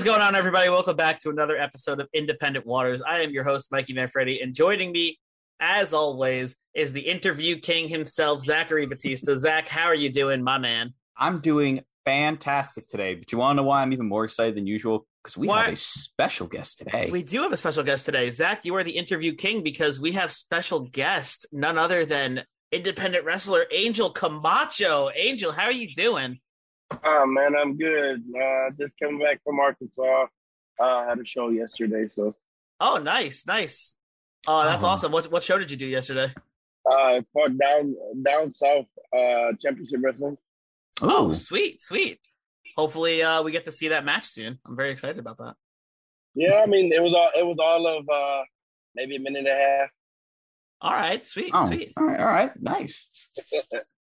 Is going on, everybody? Welcome back to another episode of Independent Waters. I am your host, Mikey Manfredi, and joining me, as always, is the interview king himself, Zachary Batista. Zach, how are you doing, my man? I'm doing fantastic today. But you want to know why I'm even more excited than usual? Because we Why? have a special guest today. We do have a special guest today. Zach, you are the interview king because we have special guest, none other than independent wrestler Angel Camacho. Angel, how are you doing? Oh man, I'm good. Uh, just coming back from Arkansas. Uh, had a show yesterday, so Oh, nice, nice. Oh, that's Oh. awesome. What what show did you do yesterday? uh, fought down down south uh, championship wrestling. Oh, sweet, sweet. Hopefully, uh, we get to see that match soon. I'm very excited about that. Yeah, I mean it was all it was all of uh, maybe a minute and a half. All right, sweet, Oh, sweet. all right, all right, nice.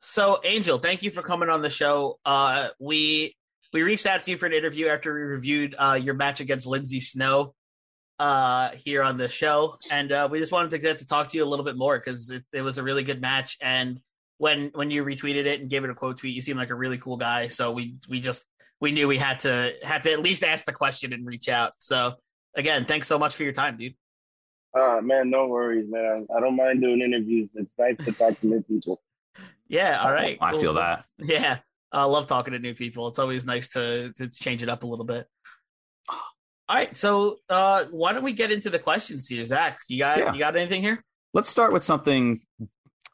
So, Angel, thank you for coming on the show. Uh, we we reached out to you for an interview after we reviewed uh, your match against Lindsay Snow uh, here on the show, and uh, we just wanted to get to talk to you a little bit more because it, it was a really good match. And when when you retweeted it and gave it a quote tweet, you seemed like a really cool guy. So we we just we knew we had to had to at least ask the question and reach out. So again, thanks so much for your time, dude. Uh, man, no worries, man. I don't mind doing interviews. It's nice to talk to new people. Yeah, all right. I cool. feel that. Yeah, I love talking to new people. It's always nice to to change it up a little bit. All right, so uh, why don't we get into the questions here, Zach? You got Yeah. you got anything here? Let's start with something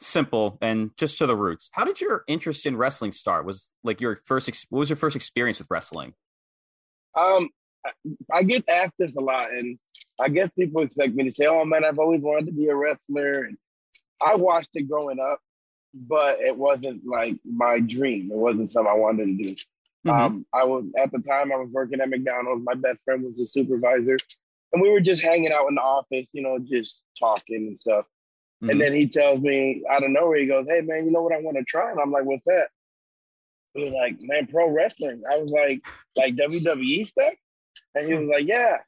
simple and just to the roots. How did your interest in wrestling start? Was like your first? Ex- what was your first experience with wrestling? Um, I, I get asked this a lot, and I guess people expect me to say, "Oh man, I've always wanted to be a wrestler." And I watched it growing up, but it wasn't like my dream. It wasn't something I wanted to do. Mhm. Um, I was at the time I was working at McDonald's. My best friend was the supervisor, and we were just hanging out in the office, you know, just talking and stuff. Mhm. And then he tells me out of nowhere, he goes, "Hey man, you know what I want to try?" And I'm like, "What's that?" He was like, "Man, pro wrestling." I was like, "Like WWE stuff?" And he was like, "Yeah."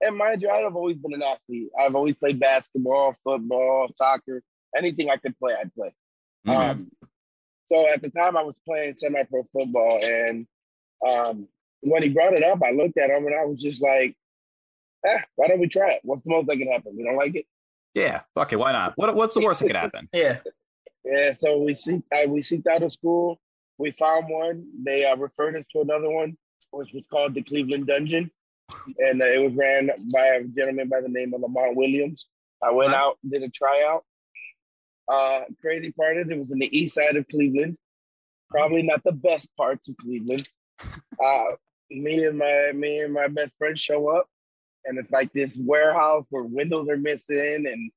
And mind you, I've always been an athlete. I've always played basketball, football, soccer, anything I could play, I'd play. Mhm. Um, so at the time, I was playing semi-pro football, and um, when he brought it up, I looked at him and I was just like, "Ah, why don't we try it? What's the most that can happen? We don't like it." yeah, fuck it, why not? What, what's the worst that could happen? Yeah, Yeah, so we seeked I, we seeked out of school. We found one. They uh, referred us to another one, which was called the Cleveland Dungeon, and uh, it was ran by a gentleman by the name of Lamont Williams. I went Wow. out, did a tryout. Uh, crazy part is it was in the east side of Cleveland, probably not the best parts of Cleveland. Uh, me and my me and my best friend show up, and it's like this warehouse where windows are missing, and,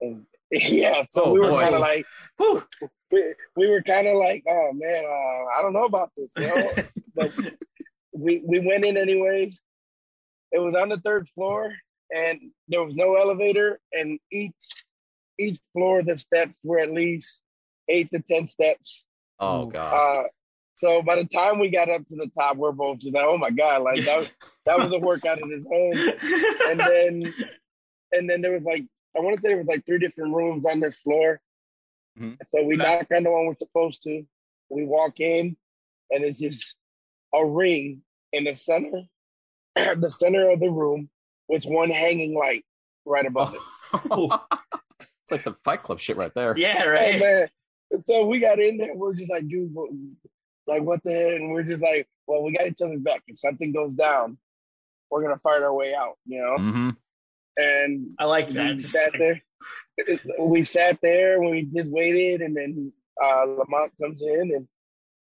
and yeah, so Oh, we were kind of like Whew. we, we were kind of like, oh man, uh, I don't know about this, you know. but we we went in anyways. It was on the third floor, and there was no elevator, and each each floor of the steps were at least eight to ten steps. Oh god. Uh, so by the time we got up to the top, we're both just like, oh my god, like that was, that was a workout in its own. And then and then there was like I want to say there was like three different rooms on this floor. Mhm. So we knock on the one we're supposed to. We walk in, and it's just a ring in the center, the center of the room, with one hanging light right above it. Oh, it's like some Fight Club shit right there. yeah, right. man! And so we got in there. We're just like, dude, like what the hell? And we're just like, well, we got each other's back. If something goes down, we're gonna fight our way out, you know. hmm And I like we that. sat there. We sat there when we just waited, and then uh, Lamont comes in and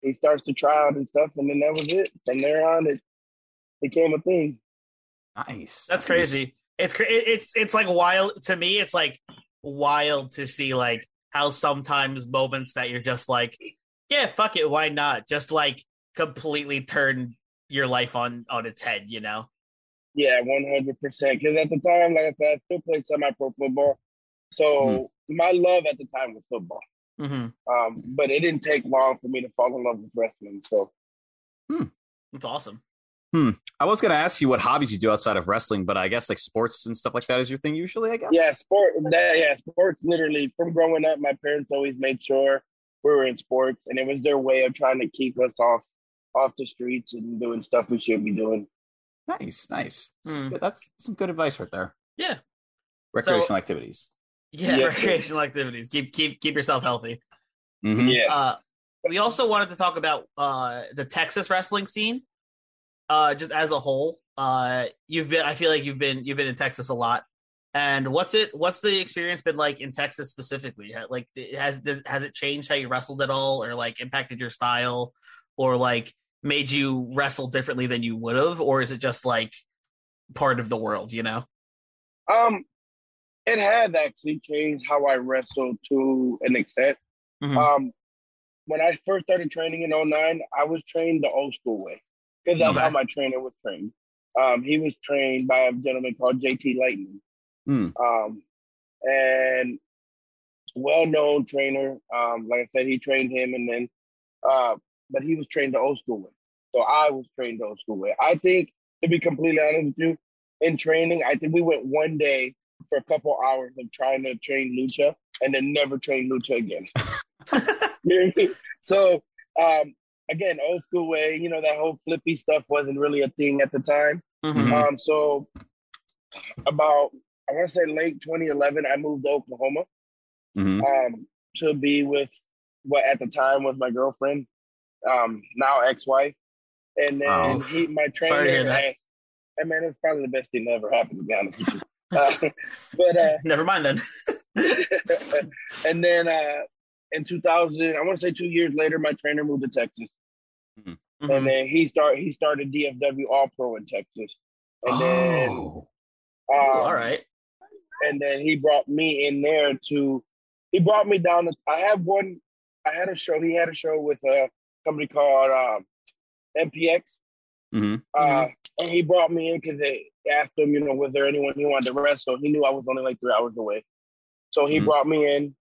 he starts to try out and stuff, and then that was it. From there on, it became a thing. Nice. That's Nice. crazy. It's it's it's like wild to me. It's like wild to see like how sometimes moments that you're just like, yeah, fuck it, why not? Just like completely turn your life on on its head, you know? Yeah, one hundred percent. Because at the time, like I said, I still played semi-pro football, so my love at the time was football. Mm-hmm. Um, but it didn't take long for me to fall in love with wrestling. So that's awesome. I was gonna ask you what hobbies you do outside of wrestling, but I guess like sports and stuff like that is your thing usually. I guess. yeah, sport. That, yeah, sports. Literally, from growing up, my parents always made sure we were in sports, and it was their way of trying to keep us off off the streets and doing stuff we shouldn't be doing. Nice, nice. Some Hmm. good- That's some good advice right there. Yeah. Recreational activities. Yeah, Yes, recreational activities. Keep keep keep yourself healthy. Mhm. Yes. Uh, we also wanted to talk about uh, the Texas wrestling scene, uh, just as a whole. Uh, you've been, I feel like you've been, you've been in Texas a lot. And what's it? What's the experience been like in Texas specifically? Like, has has it changed how you wrestled at all, or like impacted your style, or like made you wrestle differently than you would have, or is it just like part of the world? You know? Um, it has actually changed how I wrestled to an extent. Mhm. Um, when I first started training in 09, I was trained the old school way because that's Okay. how my trainer was trained. Um, he was trained by a gentleman called JT Lightning. Hmm. Um, and well-known trainer. Um, like I said, he trained him, and then, uh, but he was trained the old school way. So I was trained the old school way. I think, to be completely honest with you, in training, I think we went one day for a couple hours of trying to train lucha, and then never train lucha again. You know what I mean? So um, again, old school way. You know that whole flippy stuff wasn't really a thing at the time. Mhm. Um, so about I want to say late 2011, I moved to Oklahoma Mhm. um, to be with what at the time was my girlfriend, um, now ex-wife, and then Oh. he, my trainer. Sorry to hear that. Hey, hey, man, it was probably the best thing that ever happened to be honest with you. Uh, but uh, Never mind then. and then uh, in 2000, I want to say two years later, my trainer moved to Texas. Mhm. and then he start he started DFW All Pro in Texas, and then Oh. um, All right. and then he brought me in there to he brought me down. To, I had one, I had a show. He had a show with a company called um, MPX, Mhm. uh, and he brought me in because they asked him, you know, was there anyone he wanted to wrestle? He knew I was only like three hours away, so he Mhm. brought me in.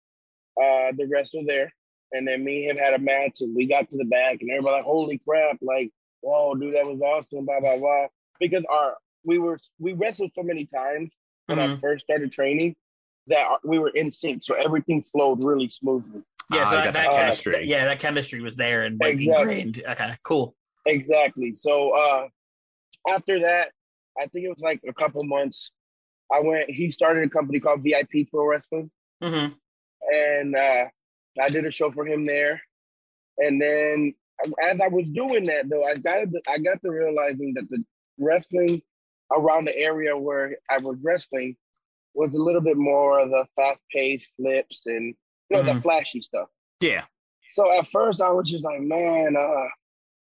Uh, the wrestle there, and then me and him had a match, and we got to the back, and everybody like, holy crap, like, whoa, dude, that was awesome, blah blah blah. Because our we were we wrestled so many times when I Mhm. first started training that our- we were in sync, so everything flowed really smoothly. Yeah, Ah, so you that, got that that chemistry. chemistry. yeah, that chemistry was there and like Exactly. ingrained. Okay, cool. Exactly. So uh after that, I think it was like a couple months. I went. He started a company called VIP Pro Wrestling, hmm and uh, I did a show for him there. And then, as I was doing that, though, I got I got to realizing that the wrestling around the area where I was wrestling was a little bit more of the fast paced flips and you know the Mhm. flashy stuff. Yeah. So at first, I was just like, man, uh,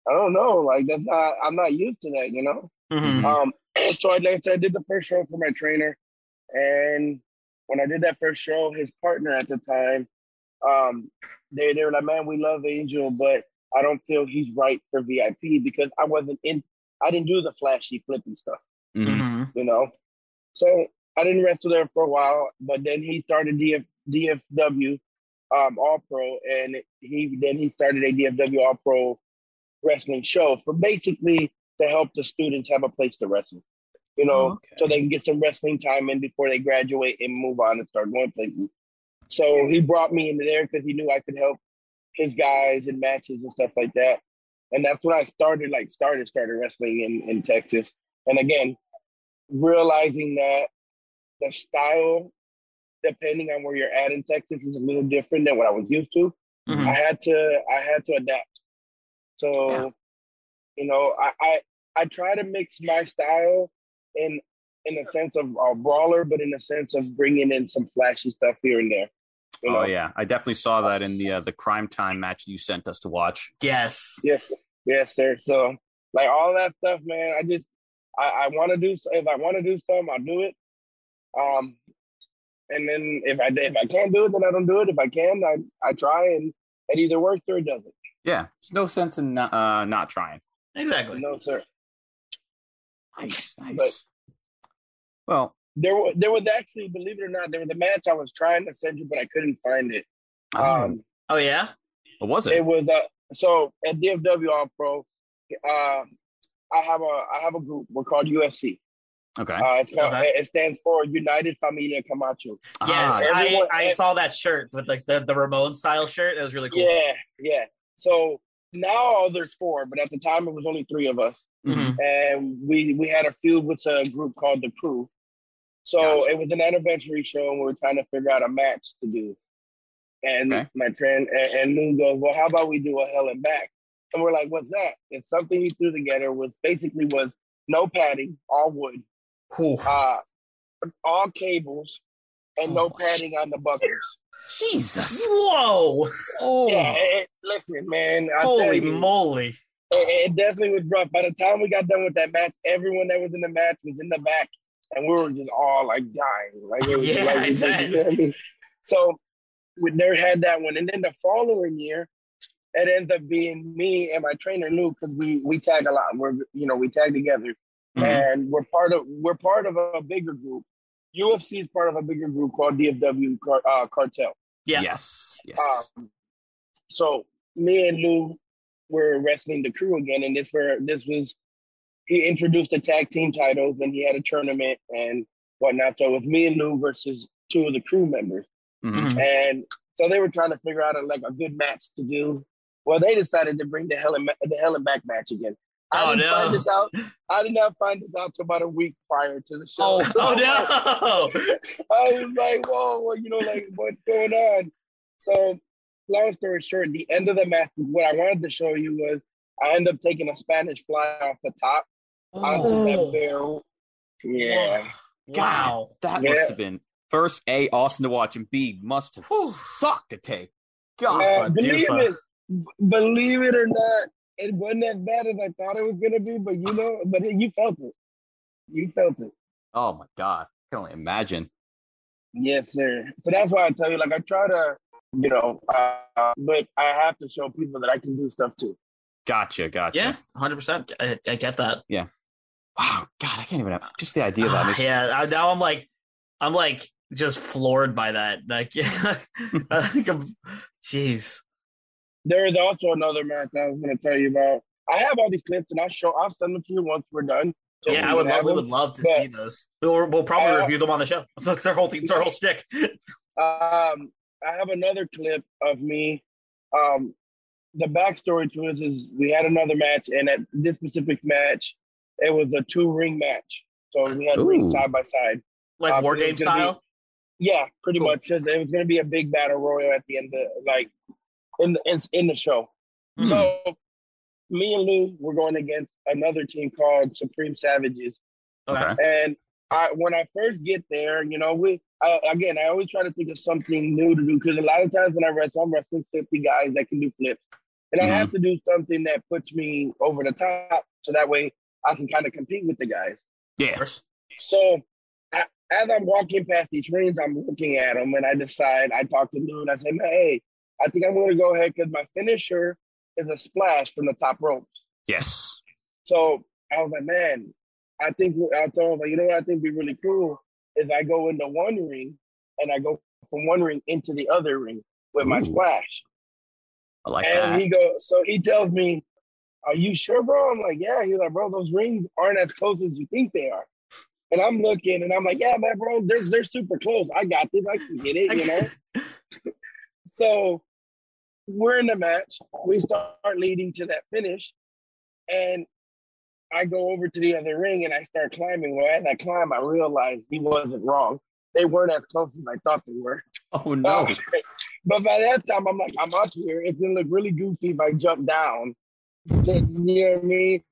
I don't know, like that's not, I'm not used to that, you know. hmm Um, so I, like I said, I did the first show for my trainer, and when I did that first show, his partner at the time, um, they they were like, "Man, we love Angel, but I don't feel he's right for VIP because I wasn't in. I didn't do the flashy, flippy stuff, Mhm. hmm you know. So I didn't wrestle there for a while, but then he started DF, DFW um, All Pro, and he then he started a DFW All Pro wrestling show for basically to help the students have a place to wrestle, you know, Oh, okay. so they can get some wrestling time in before they graduate and move on and start going places. So he brought me into there because he knew I could help his guys in matches and stuff like that. And that's when I started, like, started started wrestling in, in Texas. And again, realizing that the style, depending on where you're at in Texas, is a little different than what I was used to. hmm I had to I had to adapt. So, Yeah. you know, I, I I try to mix my style in in the sense of a brawler, but in the sense of bringing in some flashy stuff here and there. You know? Oh yeah, I definitely saw that in the uh, the Cryme Tyme match you sent us to watch. Yes. Yes, yes, sir. So like all that stuff, man. I just I, I want to do if I want to do something, I'll do it. Um, and then if I if I can't do it, then I don't do it. If I can, I I try, and it either works or it doesn't. Yeah, there's no sense in not, uh, not trying. Exactly. No, sir. Nice, nice. But- well, There was there was actually, believe it or not, there was a match I was trying to send you, but I couldn't find it. um, Um, Oh yeah. what was it? it was uh, so at DFW All Pro. Uh, I have a I have a group. We're called UFC. okay. Uh, it's called, Okay. It stands for United Familia Camacho. Yes, Ah, everyone- I, I saw that shirt with like the, the Ramon style shirt. It was really cool. Yeah, yeah. So now there's four, but at the time it was only three of us, Mhm. and we we had a feud with a group called the Crew. So Gotcha. it was an anniversary show, and we were trying to figure out a match to do. And Okay. my friend and, and Moon goes, "Well, how about we do a Hell and Back?" And we're like, "What's that?" It's something he threw together was basically was no padding, all wood, uh, all cables, and no Oh, padding on the buckles. Jesus. Whoa! Oh, Yeah, it, it- listen, man. I Holy you, moly! it, it definitely was rough. By the time we got done with that match, everyone that was in the match was in the back, and we were just all like dying. Like, it was Yeah, like, I you know what I mean? So we never had that one, and then the following year, it ends up being me and my trainer Lou because we we tag a lot. We're you know we tag together, Mhm. and we're part of we're part of a bigger group. UFC is part of a bigger group called DFW Car, uh, Cartel. Yeah. Yes. Yes. Um, so me and Lou were wrestling the crew again, and this were this was he introduced the tag team titles, and he had a tournament and whatnot. So it was me and Lou versus two of the crew members, Mhm. Mhm. and so they were trying to figure out a, like a good match to do. Well, they decided to bring the hell and the hell and back match again. I Oh, didn't no. find this out. I did not find this out till about a week prior to the show. Oh, So Oh no! I was like, whoa, well, you know, like what's going on? So, long story short, the end of the match, what I wanted to show you was I end up taking a Spanish fly off the top onto Oh. that barrel. Yeah. Wow. that Yeah. must have been first a awesome to watch, and b must have Whew. sucked to take. God, Uh, believe doofa. it, b- believe it or not, it wasn't as bad as I thought it was gonna be. But you know, but it, you felt it. You felt it. oh my god, I can only imagine. Yes, sir. So that's why I tell you, like, I try to, you know, uh, but I have to show people that I can do stuff too. Gotcha, gotcha. Yeah, hundred percent. I, I get that. Wow, God, I can't even have just the idea of that. Ah, Makes, yeah, I, now I'm like, I'm like just floored by that. Like, I think I'm, jeez. There is also another match I was going to tell you about. I have all these clips, and I'll show. I'll send them to you once we're done. so Yeah, we I would love. have We would love to But- see those. We'll, we'll probably Uh, review them on the show. That's their whole thing. It's our whole shtick. Um, I have another clip of me. Um, the backstory to it is we had another match, and at this specific match, it was a two ring match. So we had rings Ooh. side by side. Like Uh, war it was game gonna be- style. Yeah, pretty Cool. much. 'cause it was going to be a big battle royal at the end of like in the in, in the show. Mhm. So me and Lou were going against another team called Supreme Savages. Okay. Okay. And I, when I first get there, you know, we I, again, I always try to think of something new to do because a lot of times when I wrestle, I'm wrestling 50 guys that can do flips, and I have to do something that puts me over the top, so that way I can kind of compete with the guys. Of Yeah. So I, as I'm walking past these rings, I'm looking at them, and I decide. I talk to Lou, and I say, "Man, hey, I think I'm going to go ahead because my finisher is a splash from the top ropes." Yes. So I was like, man, I think I told him, like, you know what I think would be really cool is I go into one ring and I go from one ring into the other ring with my splash. I like and that. And he goes, so he tells me, Are you sure, bro? I'm like, Yeah. He's like, bro, those rings aren't as close as you think they are. And I'm looking and I'm like, Yeah, man, bro, they're they're super close. I got this, I can get it, you know. So we're in the match. We start leading to that finish. And I go over to the other ring and I start climbing. Well, as I climb, I realize he wasn't wrong. They weren't as close as I thought they were. oh no. but by that time, I'm like, I'm up here. It's gonna look really goofy if I jump down. You know what I mean?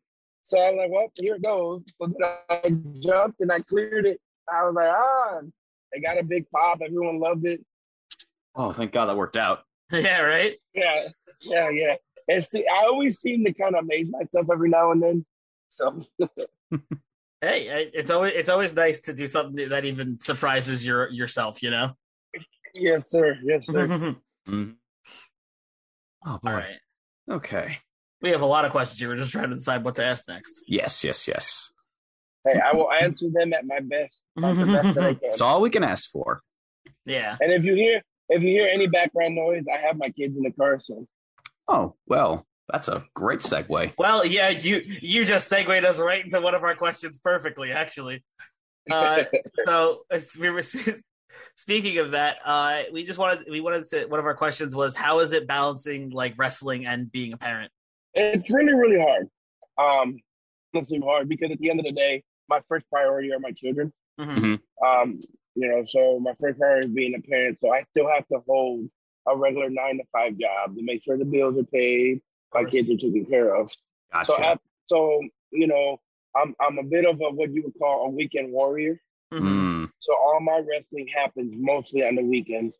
So I'm like, well, here it goes. So then I jumped and I cleared it. I was like, ah, it got a big pop. Everyone loved it. Oh, thank God that worked out. yeah, right. Yeah, yeah, yeah. And see, I always seem to kind of amaze myself every now and then. So Hey, it's always it's always nice to do something that even surprises your yourself. You know. yes, sir. Yes, sir. All Mhm. Oh boy. right. Okay. We have a lot of questions here. We're just trying to decide what to ask next. Yes, yes, yes. hey, I will answer them at my best, at the best that I can. That's all we can ask for. Yeah. And if you hear if you hear any background noise, I have my kids in the car, so Oh well, that's a great segue. Well, yeah, you you just segued us right into one of our questions perfectly, actually. Uh, so we were speaking of that, uh, we just wanted we wanted to one of our questions was how is it balancing like wrestling and being a parent? It's really really hard. Um, it's really hard because at the end of the day, my first priority are my children. Mhm. Um, you know, so my first priority is being a parent. So I still have to hold a regular nine to five job to make sure the bills are paid, my kids are taken care of. Gotcha. So, I, so you know, I'm I'm a bit of a what you would call a weekend warrior. Mhm. Mm, So all my wrestling happens mostly on the weekends.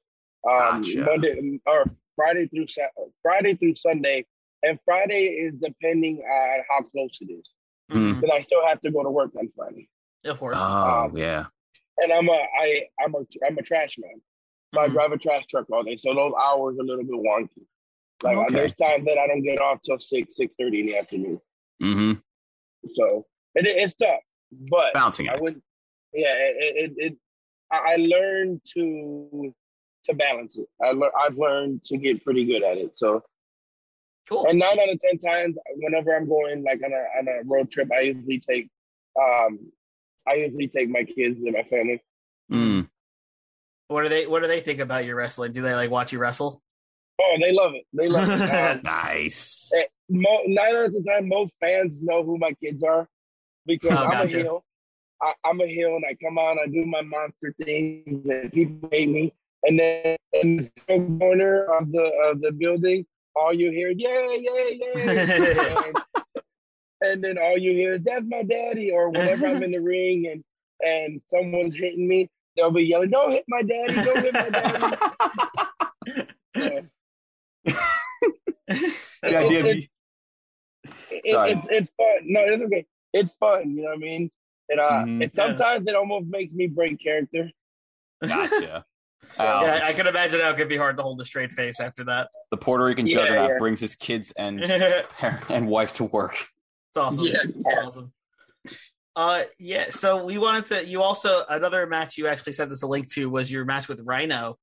Um, Gotcha. Monday or Friday through Sa- Friday through Sunday, and Friday is depending on how close it is. Mhm. But I still have to go to work on Friday, Of course. oh Um, yeah. and I'm a I I'm a I'm a trash man. So I drive a trash truck all day, so those hours are a little bit wonky. Like Okay. there's times that I don't get off till six six thirty in the afternoon. Mm-hmm. So it, it's tough, but Bouncing I would, yeah, it, it, it I I learned to to balance it. I lear, I've learned to get pretty good at it. So, Cool. and nine out of ten times, whenever I'm going like on a on a road trip, I usually take um I usually take my kids and my family. Mm. What do they What do they think about your wrestling? Do they like watch you wrestle? Oh, they love it. They love it. Um, Nice. eh, mo- nine out of the time, most fans know who my kids are because Oh, I'm gotcha. a heel. I, I'm a heel, and I come out, I do my monster things, and people hate me. And then in the front corner of the of the building, all you hear, yeah, yeah, yeah. and, and then all you hear is, "That's my daddy," or whenever I'm in the ring and and someone's hitting me, they'll be yelling, "Don't hit my daddy! Don't hit my daddy!" Yeah. The It's- idea of it's- you- it, it's it's fun. No, it's okay. It's fun. You know what I mean? And uh, Mhm. it sometimes it almost makes me break character. Gotcha. So, Ow. yeah, I can imagine how it could be hard to hold a straight face after that. The Puerto Rican Yeah, juggernaut yeah. brings his kids and parent and wife to work. awesome. Yeah. It's awesome. Uh, yeah. So we wanted to. You also another match you actually sent us a link to was your match with Rhino.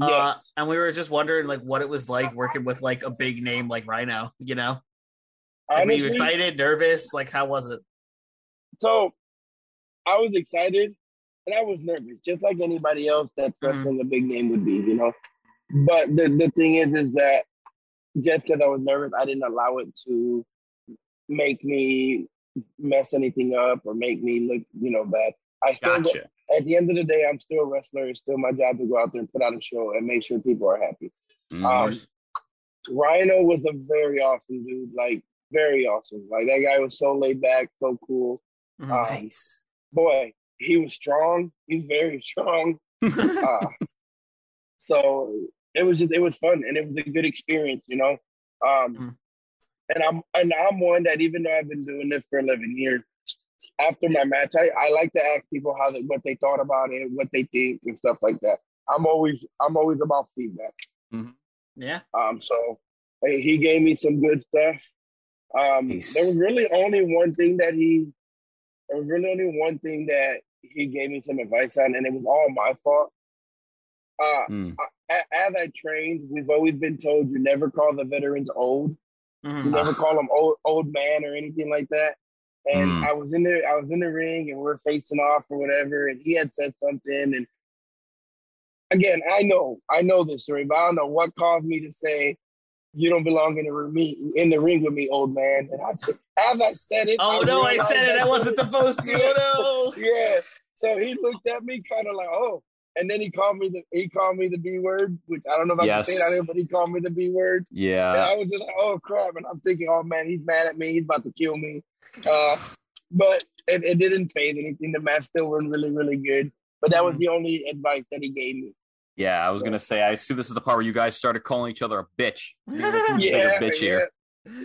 Uh, yes. and we were just wondering like what it was like working with like a big name like Rhino. You know, Like, were you Honestly, excited, nervous? Like how was it? so I was excited and I was nervous, just like anybody else that's Mhm. wrestling a big name would be, you know. But the the thing is, is that just because I was nervous, I didn't allow it to make me mess anything up or make me look, you know, bad. I still go, at the end of the day, I'm still a wrestler. It's still my job to go out there and put on a show and make sure people are happy. Mhm. Um, Rhino was a very awesome dude, like very awesome. Like that guy was so laid back, so cool. Mhm. Um, nice. boy, he was strong. He's very strong. Uh, so it was just it was fun and it was a good experience, you know. Um, Mhm. and I'm and I'm one that even though I've been doing this for 11 years, after my match, I, I like to ask people how they, what they thought about it, what they think, and stuff like that. I'm always I'm always about feedback. yeah. Um, so hey, he gave me some good stuff. Um, Nice. there was really only one thing that he, there was really only one thing that he gave me some advice on, and it was all my fault. Uh, Mm. a- as I trained, we've always been told you never call the veterans old. You Mhm. never call them old old man or anything like that. And Mm. I was in there, I was in the ring, and we're facing off or whatever, and he had said something, and again, I know, I know this story, but I don't know what caused me to say, "You don't belong in the ring, in the ring with me, old man." And I said, as I said it, Oh no, I said it. I wasn't supposed to. Oh no. yeah. So he looked at me kind of like, "Oh," and then he called me the he called me the B word, which I don't know if I Yes. can say that, but he called me the B word. and Yeah. I was just like, oh crap, and I'm thinking, oh man, he's mad at me, he's about to kill me. Uh, but it, it didn't phase anything. The match still went really, really good. But that was the only advice that he gave me. Yeah, I was gonna say. I assume this is the part where you guys started calling each other a bitch. yeah. Yeah, bitch here.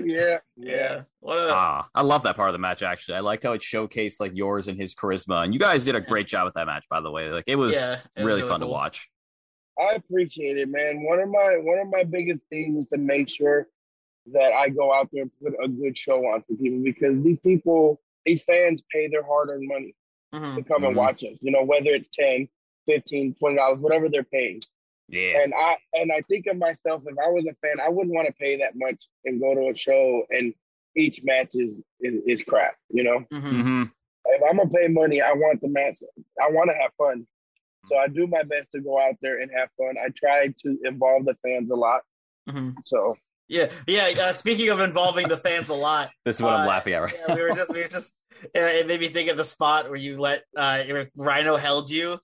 Yeah, yeah. What Ah, I love that part of the match. Actually, I liked how it showcased like yours and his charisma, and you guys did a great job with that match. By the way, like it was yeah, it was really, fun to watch. I appreciate it, man. One of my one of my biggest things is to make sure that I go out there and put a good show on for people because these people, these fans pay their hard-earned money Mhm. to come Mhm. and watch us. You know, whether it's 10, 15, 20 dollars, whatever they're paying. Yeah, And I and I think of myself, if I was a fan, I wouldn't want to pay that much and go to a show and each match is is, is crap. You know, Mhm. hmm if I'm gonna pay money, I want the match. I want to have fun. So I do my best to go out there and have fun. I try to involve the fans a lot. Mhm. So Yeah, yeah. Uh, speaking of involving the fans a lot, this is what I'm Uh, laughing at. Right? yeah, we were just, we were just. Uh, it made me think of the spot where you let uh, Rhino held you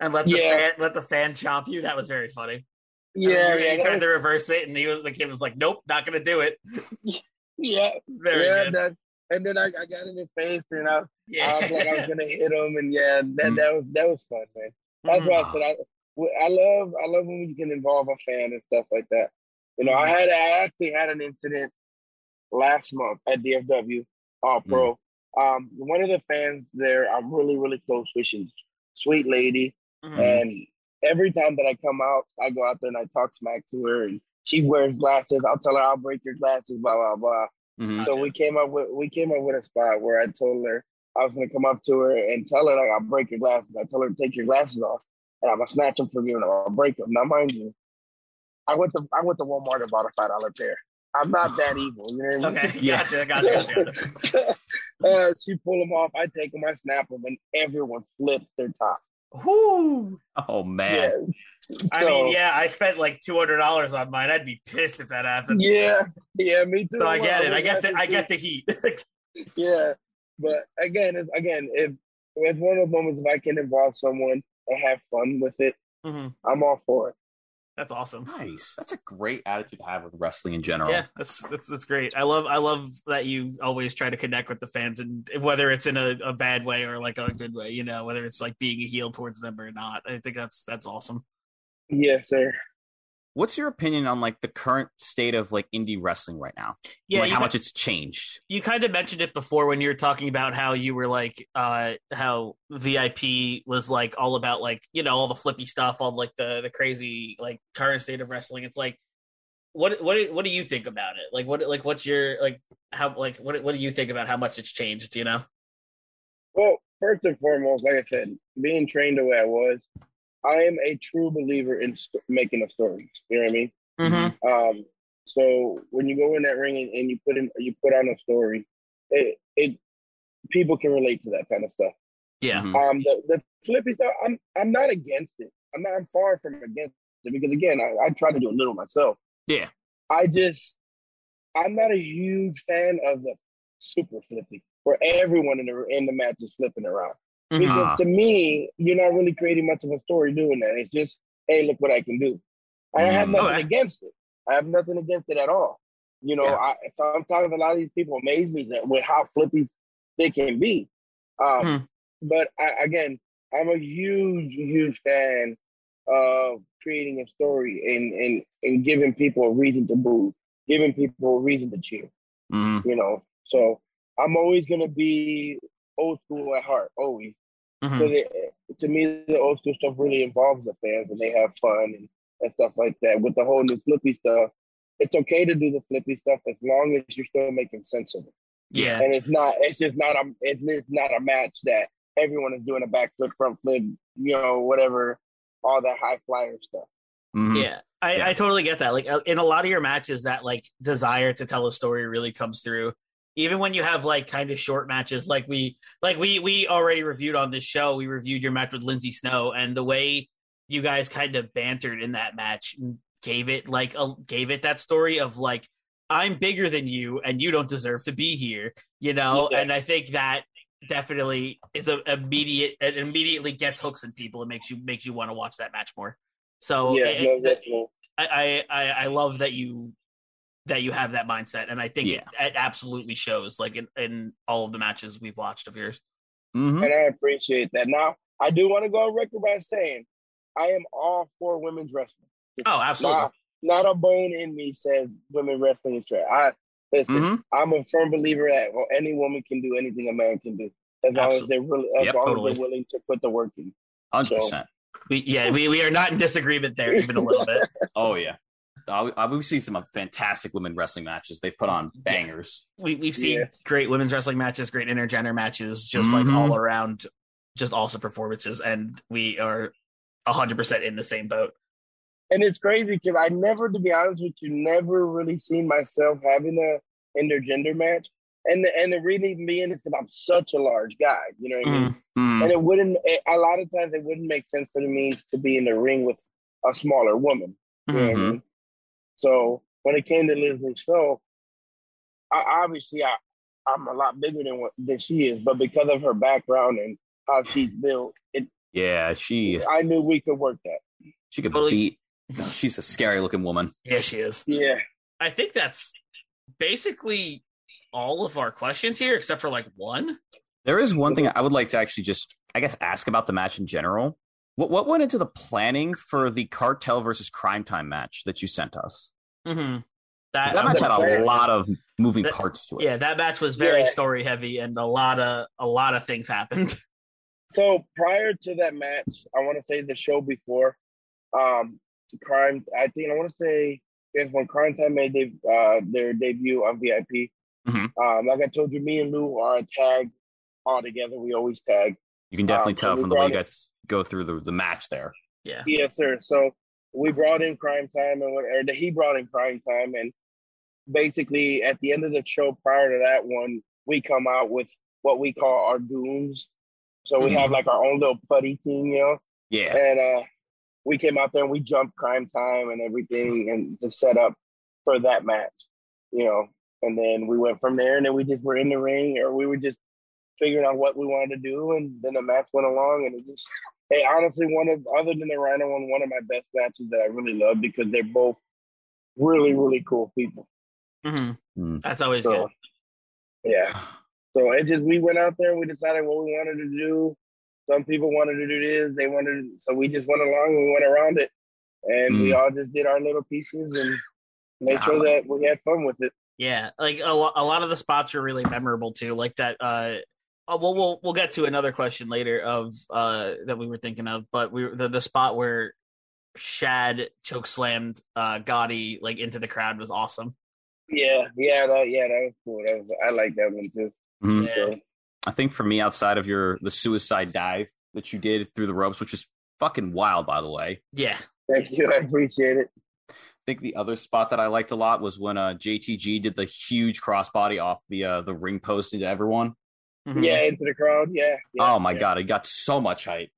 and let the Yeah. fan let the fan chop you. That was very funny. yeah, you, yeah, you tried to reverse it, and he was the kid was like, "Nope, not gonna do it." yeah, Very yeah. good. That, and then I, I got in his face and I, yeah, I was like I was gonna hit him and yeah, that Mm. that was that was fun, man. That's why I said I, I love I love when we can involve a fan and stuff like that. You know, I had I actually had an incident last month at DFW All Pro. Um, one of the fans there, I'm really really close with. She's sweet lady, Mhm. and every time that I come out, I go out there and I talk smack to her, and she wears glasses. I'll tell her I'll break your glasses, blah blah blah. Mhm. So Gotcha. we came up with we came up with a spot where I told her I was gonna come up to her and tell her like I'll break your glasses. I told her to take your glasses off and I'm gonna snatch them from you and I'll break them. Now mind you, I went to I went to Walmart and bought a five dollar pair. I'm not that evil, you know what I mean? Okay, Yeah. gotcha, gotcha, gotcha. uh, she pull them off, I take them, I snap them, and everyone flips their top. Whoo! Oh man, Yeah. I So- mean, yeah, I spent like two hundred dollars on mine. I'd be pissed if that happened. Yeah, yeah, me too. So I get it. I get the I get the heat. Yeah, but again, it's, again, if it's one of those moments if I can involve someone and have fun with it, Mhm. I'm all for it. That's awesome. nice. That's a great attitude to have with wrestling in general. Yeah, that's, that's that's great. I love I love that you always try to connect with the fans, and whether it's in a, a bad way or like a good way, you know, whether it's like being a heel towards them or not. I think that's that's awesome. Yes, sir. What's your opinion on like the current state of like indie wrestling right now? Yeah, like how ki- much it's changed. you kind of mentioned it before when you were talking about how you were like uh how VIP was like all about like you know all the flippy stuff, all like the the crazy like current state of wrestling. It's like what what what do you think about it? Like what like what's your like how like what what do you think about how much it's changed? You know. Well, first and foremost, like I said, being trained the way I was, I am a true believer in st- making a story. You know what I mean? Mm-hmm. Um, so when you go in that ring and, and you put in you put on a story, it it people can relate to that kind of stuff. Yeah. Mhm. Um, the, the flippy stuff, I'm I'm not against it. I'm not. I'm far from against it because again, I, I try to do a little myself. Yeah. I just I'm not a huge fan of the super flippy where everyone in the in the match is flipping around. Mhm. Because to me, you're not really creating much of a story doing that. It's just, hey, look what I can do. I have Mm. nothing against it. I have nothing against it at all. You know, Yeah. I sometimes a lot of these people amaze me that with how flippy they can be. Um, Hmm. But I, again, I'm a huge, huge fan of creating a story and and and giving people a reason to boo, giving people a reason to cheer Mhm. you know. So I'm always gonna be old school at heart, always. Mhm. Because it, to me, the old school stuff really involves the fans and they have fun and, and stuff like that. With the whole new flippy stuff, it's okay to do the flippy stuff as long as you're still making sense of it. Yeah. And it's not, it's just not a, it's, it's not a match that everyone is doing a backflip, front flip, you know, whatever, all that high flyer stuff. Mhm. Yeah, I, Yeah. I totally get that. Like uh, in a lot of your matches, that like desire to tell a story really comes through. Even when you have like kind of short matches, like we like we we already reviewed on this show. We reviewed your match with Lindsay Snow, and the way you guys kind of bantered in that match gave it like a, gave it that story of like I'm bigger than you, and you don't deserve to be here. You know, Yeah. and I think that definitely is a immediate it immediately gets hooks in people. and makes you makes you want to watch that match more. So yeah, it- no, it- I I I love that you that you have that mindset, and I think it, it absolutely shows, like in, in all of the matches we've watched of yours. hmm and I appreciate that. Now, I do want to go on record by saying I am all for women's wrestling. Oh, absolutely. Not, not a bone in me says women wrestling is trash. I listen. hmm I'm a firm believer that well, any woman can do anything a man can do, as long as they're really, as Yep, long totally. as they're willing to put the work in. Hundred percent. We, yeah, we, we are not in disagreement there, even a little bit. Oh yeah. I, I, we've seen some fantastic women wrestling matches. They've put on bangers. We, we've seen Yes. great women's wrestling matches, great intergender matches, just like Mhm. all around, just awesome performances, and we are hundred percent in the same boat. And it's crazy because I never, to be honest with you, never really seen myself having a intergender match. And the, and the reason being is because I'm such a large guy. You know what I mean? Mm. and it wouldn't it, a lot of times it wouldn't make sense for me to be in the ring with a smaller woman you know what I Mhm. mean? So when it came to Leslie Snow I, obviously I, I'm a lot bigger than what than she is but because of her background and how she's built it Yeah, she I knew we could work that she could Totally. beat. She's a scary looking woman. Yeah, she is. yeah I think that's basically all of our questions here, except for like one. There is one thing I would like to actually just, I guess, ask about the match in general. What what went into the planning for the cartel versus Cryme Tyme match that you sent us? Mm-hmm. 'Cause That, That match had a lot of moving That- parts to it. yeah, that match was very Yeah. story heavy, and a lot of a lot of things happened. so prior to that match I want to say the show before um crime I think I want to say yes, when Cryme Tyme made they, uh, their debut on VIP. Mhm. Um, like I told you, me and Lou are a tag all together. We always tag. You can definitely Um, tell from the way you guys go through the, the match there. Yeah, Yes, sir. So we brought in Cryme Tyme, and or he brought in Cryme Tyme, and basically at the end of the show, prior to that one, we come out with what we call our goons. So we have like our own little putty team, you know. Yeah. and uh, we came out there and we jumped Cryme Tyme and everything and the setup for that match, you know. And then we went from there, and then we just were in the ring, or we were just figuring out what we wanted to do, and then the match went along, and it just, hey, honestly, one of other than the Rhino one, one of my best matches that I really love because they're both really, really cool people. hmm Mm. that's always So, good. yeah. So it just we went out there and we decided what we wanted to do. Some people wanted to do this, they wanted so we just went along and we went around it. And we all just did our little pieces and made Yeah, sure that we had fun with it. Yeah, like a, lo- a lot of the spots are really memorable too. Like that. Uh, oh, well, we'll we'll get to another question later of uh that we were thinking of, but we the the spot where Shad choke slammed uh Gotti like into the crowd was awesome. Yeah, yeah, that, yeah, that was cool. That was, I like that one too. Mhm. Yeah. I think for me, outside of your the suicide dive that you did through the ropes, which is fucking wild, by the way. Yeah, thank you. I appreciate it. I think the other spot that I liked a lot was when uh, JTG did the huge crossbody off the uh, the ring post into everyone. Mhm. Yeah, into the crowd. Yeah. yeah oh my yeah. god, it got so much height.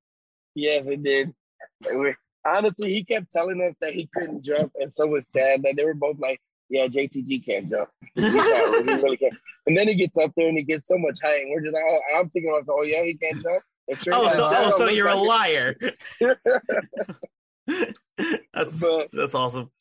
Yeah, it did. Honestly, he kept telling us that he couldn't jump, and so was Dad. And they were both like, "Yeah, JTG can't jump. He, really can't." And then he gets up there and he gets so much height, and we're just like, oh, I'm thinking, myself, "Oh yeah, he can't jump." Sure Oh, so Shad oh, so you're a liar. that's But- that's awesome.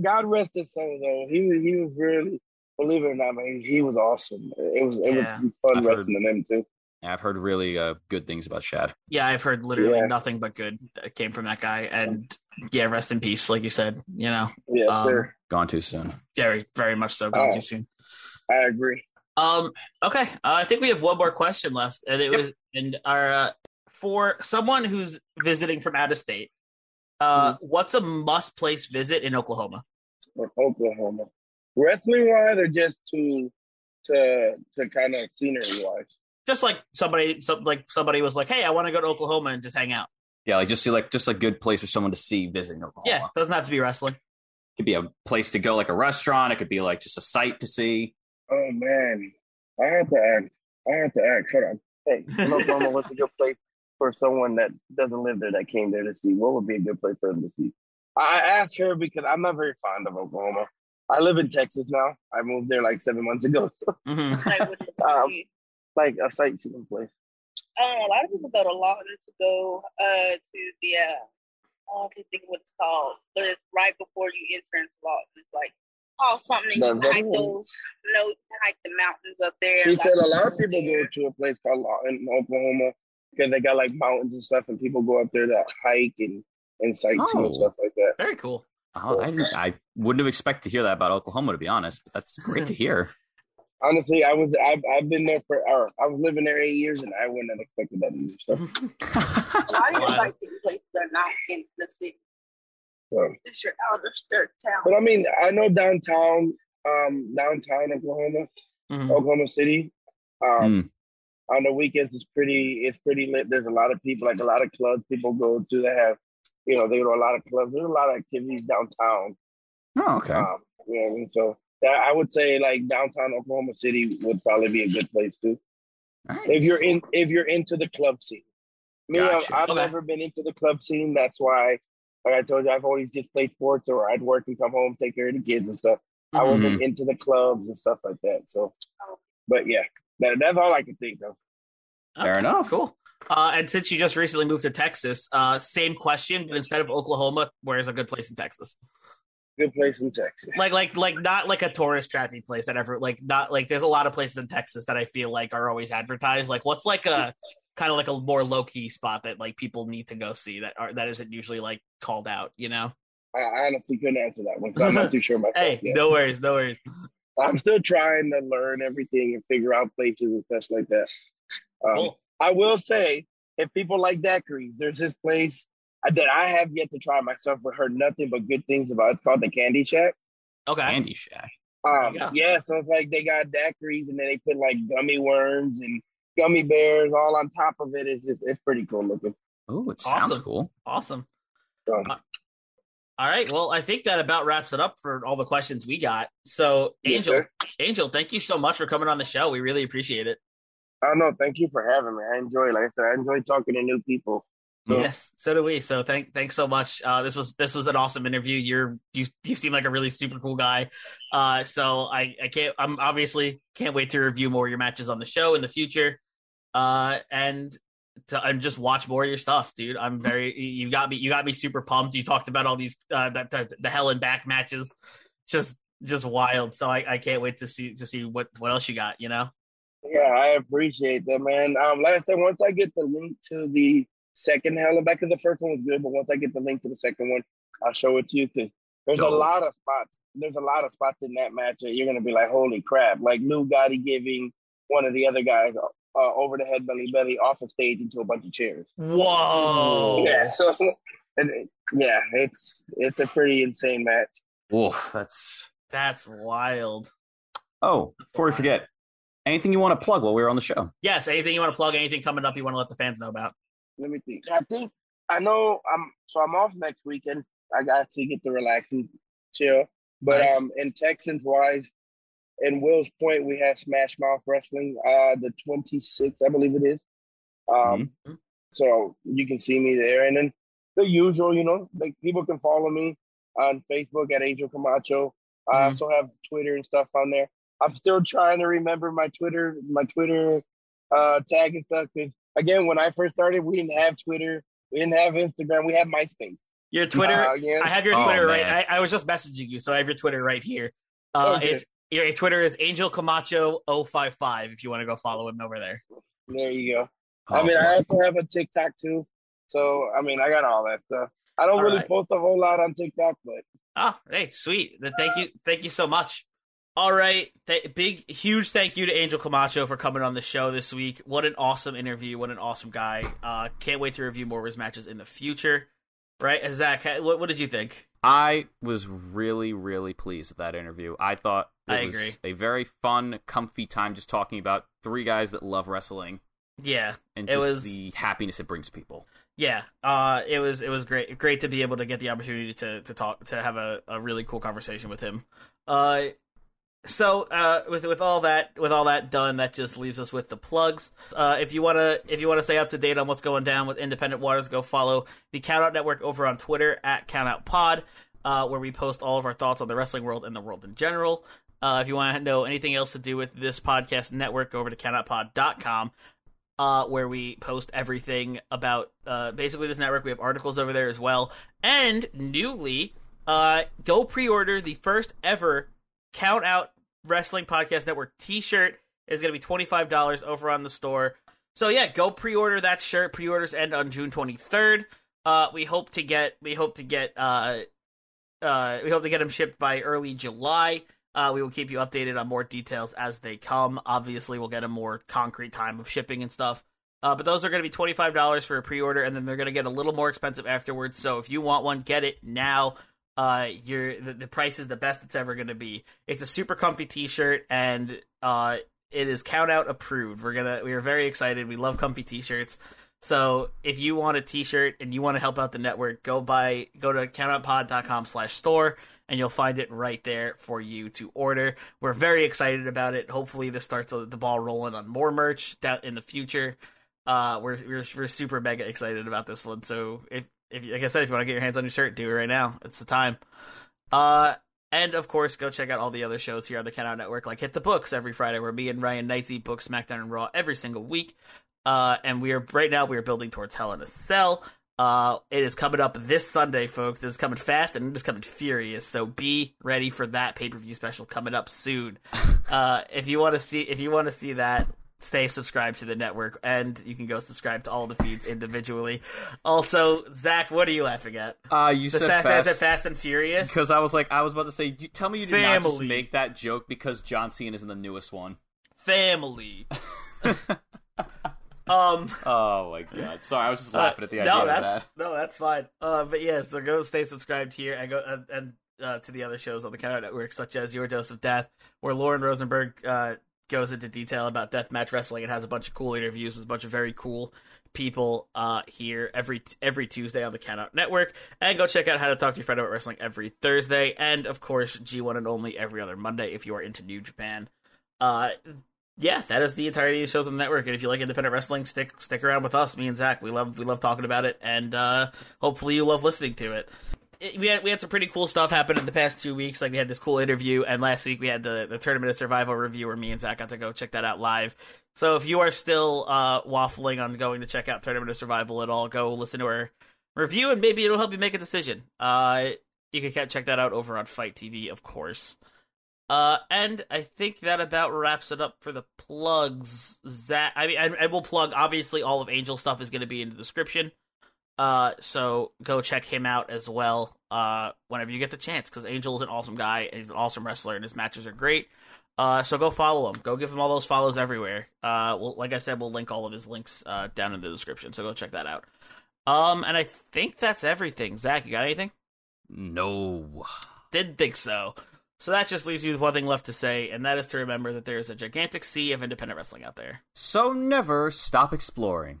God rest his soul, though. He was he was really, believe it or not, man, he was awesome. It was it Yeah. was fun I've heard- wrestling him too. I've heard really uh, good things about Shad. Yeah, I've heard literally Yeah. nothing but good that came from that guy, and yeah, rest in peace, like you said. You know, Yes, Um, sir. Gone too soon. very very much so. Gone Oh. too soon. I agree. Um. Okay. Uh, I think we have one more question left, and it was and our uh, for someone who's visiting from out of state. Uh, what's a must place visit in Oklahoma? Or Oklahoma, wrestling wise, or just to to to kind of scenery wise. Just like somebody, some, like somebody was like, "Hey, I want to go to Oklahoma and just hang out." Yeah, like just see like just a good place for someone to see visiting Oklahoma. Yeah, doesn't have to be wrestling. It could be a place to go, like a restaurant. It could be like just a site to see. Oh man, I have to ask. I have to ask. Hold on. Hey, Oklahoma, what's a good place for someone that doesn't live there that came there to see? What would be a good place for them to see? I I asked her because I'm not very fond of Oklahoma. I live in Texas now. I moved there like seven months ago. hmm I wouldn't Um, like a sightseeing place? Um, a lot of people go to Lawton to go uh to the uh oh, I can't think of what it's called, but it's right before you enter into Lawton. It's like oh something The you can hike those no you can hike the mountains up there. She like, said a lot of people go to a place called Lawton, in Oklahoma, because they got like mountains and stuff, and people go up there to hike and and sightsee Oh. and stuff like that. Very cool. Oh, I, I wouldn't have expected to hear that about Oklahoma, to be honest. But that's great to hear. Honestly, I was I've, I've been there for or I was living there eight years, and I wouldn't have expected that either. So, a lot of your Wow. sightseeing places are not in the city. so. It's your outer skirt town. but I mean, I know downtown, um, downtown Oklahoma, Mhm. Oklahoma City. Um, Mm. on the weekends it's pretty it's pretty lit. There's a lot of people, like a lot of clubs people go to. They have, you know, they go to a lot of clubs. There's a lot of activities downtown. Oh, okay. Um, you know what I mean? So that, I would say like downtown Oklahoma City would probably be a good place too. Nice. If you're in if you're into the club scene. Me, I've- I've, Okay. never been into the club scene. That's why like I told you, I've always just played sports or I'd work and come home, take care of the kids and stuff. I Mhm. wasn't into the clubs and stuff like that. So but yeah, that, that's all I can think of. Fair Okay, enough. Cool. Uh, and since you just recently moved to Texas, uh, same question, but instead of Oklahoma, where's a good place in Texas? Good place in Texas. Like, like, like, not like a tourist trappy place that ever, like, not like. There's a lot of places in Texas that I feel like are always advertised. Like, what's like a kind of like a more low key spot that like people need to go see that are that isn't usually like called out. You know? I honestly couldn't answer that one. I'm not too sure myself. Hey, yet. no worries, no worries. I'm still trying to learn everything and figure out places and stuff like that. Um, Cool. I will say, if people like daiquiris, there's this place that I have yet to try myself, but heard nothing but good things about. It's called the Candy Shack. Okay. Candy Shack. Um, Yeah. yeah, so it's like they got daiquiris and then they put like gummy worms and gummy bears all on top of it. It's just it's pretty cool looking. Oh, it sounds Awesome. cool. Awesome. So, All right. Well, I think that about wraps it up for all the questions we got. So, Angel, sir. Angel, thank you so much for coming on the show. We really appreciate it. I don't know. Thank you for having me. I enjoy, like I said, I enjoy talking to new people. So, Yes, so do we. So thank thanks so much. Uh, this was this was an awesome interview. You're you you seem like a really super cool guy. Uh, so I I can't I'm obviously can't wait to review more of your matches on the show in the future. Uh, and to and just watch more of your stuff, dude. I'm very you got me you got me super pumped. You talked about all these uh the the, the hell and back matches, just just wild. So I, I can't wait to see to see what what else you got. You know. Yeah, I appreciate that, man. Um, like I said, once I get the link to the second Hell and Back, because the first one was good, but once I get the link to the second one, I'll show it to you. Because there's Dope. a lot of spots. There's a lot of spots in that match that you're gonna be like, holy crap! Like Lou Gotti giving one of the other guys uh, over the head belly belly off a stage into a bunch of chairs. Whoa. Yeah, so and it- yeah, it's it's a pretty insane match. Oof, that's. That's wild. Oh, before we forget, anything you want to plug while we're on the show? Yes. Anything you want to plug? Anything coming up you want to let the fans know about? Let me think. I think I know I'm so I'm off next weekend. I got to get to relax and chill. But Nice. um in Texans wise, in Wills Point we have Smash Mouth Wrestling, uh the twenty sixth, I believe it is. Um Mhm. so you can see me there and then the usual, you know, like people can follow me on Facebook at Angel Camacho. I Mhm. also have Twitter and stuff on there. I'm still trying to remember my Twitter, my Twitter uh, tag and stuff. Because again, when I first started, we didn't have Twitter, we didn't have Instagram, we had MySpace. Your Twitter. Uh, yeah. I have your Oh, Twitter right. I, I was just messaging you, so I have your Twitter right here. Uh, Okay. It's your Twitter is Angel Camacho 055 if you want to go follow him over there. there you go. Oh, I mean, I also have a TikTok too. So I mean, I got all that stuff. I don't All really right. post a whole lot on TikTok, but Oh, hey, sweet. Then Thank you, thank you so much. All right, Th- big, huge thank you to Angel Camacho for coming on the show this week. What an awesome interview! What an awesome guy! Uh, can't wait to review more of his matches in the future. Right, Zach, what, what did you think? I was really, really pleased with that interview. I thought it I was agree. a very fun, comfy time just talking about three guys that love wrestling Yeah, and It was- the happiness it brings people. yeah. Uh, it was it was great, great to be able to get the opportunity to to talk to have a, a really cool conversation with him. Uh, so uh, with with all that with all that done, that just leaves us with the plugs. Uh, if you wanna if you wanna stay up to date on what's going down with Independent Waters, go follow the Countout Network over on Twitter at Countout Pod, uh, where we post all of our thoughts on the wrestling world and the world in general. Uh, if you want to know anything else to do with this podcast network, go over to countoutpod.com, uh, where we post everything about uh, basically this network. We have articles over there as well. And newly, uh, go pre order the first ever Count Out Wrestling Podcast Network t shirt. is going to be $25 over on the store. So yeah, go pre-order that shirt. Pre-orders end on June 23rd. Uh, we hope to get we hope to get uh, uh, we hope to get them shipped by early July. Uh, we will keep you updated on more details as they come. Obviously, we'll get a more concrete time of shipping and stuff. Uh, but those are going to be twenty five dollars for a pre order, and then they're going to get a little more expensive afterwards. So if you want one, get it now. Uh, you're the, the price is the best it's ever going to be. It's a super comfy t shirt, and uh, it is count out approved. We're gonna we are very excited. We love comfy t shirts. So if you want a t-shirt and you want to help out the network, go buy go to countoutpod.com slash store and you'll find it right there for you to order. We're very excited about it. Hopefully this starts the ball rolling on more merch down in the future. Uh, we're, we're we're super mega excited about this one. So if if like I said, if you want to get your hands on your shirt, do it right now. It's the time. Uh, and of course, go check out all the other shows here on the Count Out Network, like Hit the Books every Friday, where me and Ryan Knights eat books, SmackDown and Raw every single week. Uh, and we are right now we are building towards Hell in a Cell. Uh, it is coming up this Sunday, folks. It is coming fast and it is coming furious. So be ready for that pay per view special coming up soon. uh, if you want to see, if you want to see that, stay subscribed to the network, and you can go subscribe to all the feeds individually. Also, Zach, what are you laughing at? Uh, you the said Zach fast said Fast and Furious because I was like, I was about to say, you, tell me you did not just make that joke because John Cena is in the newest one. family. um. Oh my god! Sorry, I was just laughing at the idea no, of that. no, that's fine. Uh, but yeah, so go stay subscribed here and go and, and uh, to the other shows on the Count Out Network, such as Your Dose of Death, where Lauren Rosenberg uh, goes into detail about deathmatch wrestling and has a bunch of cool interviews with a bunch of very cool people uh, here every every Tuesday on the Count Out Network. And go check out How to Talk to Your Friend About Wrestling every Thursday, and of course G1 and Only every other Monday if you are into New Japan. Uh, yeah, that is the entirety of the shows on the network. And if you like independent wrestling, stick stick around with us, me and Zach. We love we love talking about it, and uh, hopefully you love listening to it. We had we had some pretty cool stuff happen in the past two weeks. Like we had this cool interview, and last week we had the the tournament of survival review where me and Zach got to go check that out live. So if you are still uh, waffling on going to check out tournament of survival at all, go listen to our review, and maybe it'll help you make a decision. Uh, you can check that out over on FITE TV, of course. Uh, and I think that about wraps it up for the plugs. Zach, I mean, I, I will plug. Obviously, all of Angel stuff is going to be in the description. Uh, so go check him out as well. Uh, whenever you get the chance, because Angel is an awesome guy. He's an awesome wrestler, and his matches are great. Uh, so go follow him. Go give him all those follows everywhere. Uh, well, like I said, we'll link all of his links uh down in the description. So go check that out. Um, and I think that's everything. Zach, you got anything? No. Didn't think so. So that just leaves you with one thing left to say, and that is to remember that there is a gigantic sea of independent wrestling out there. So never stop exploring.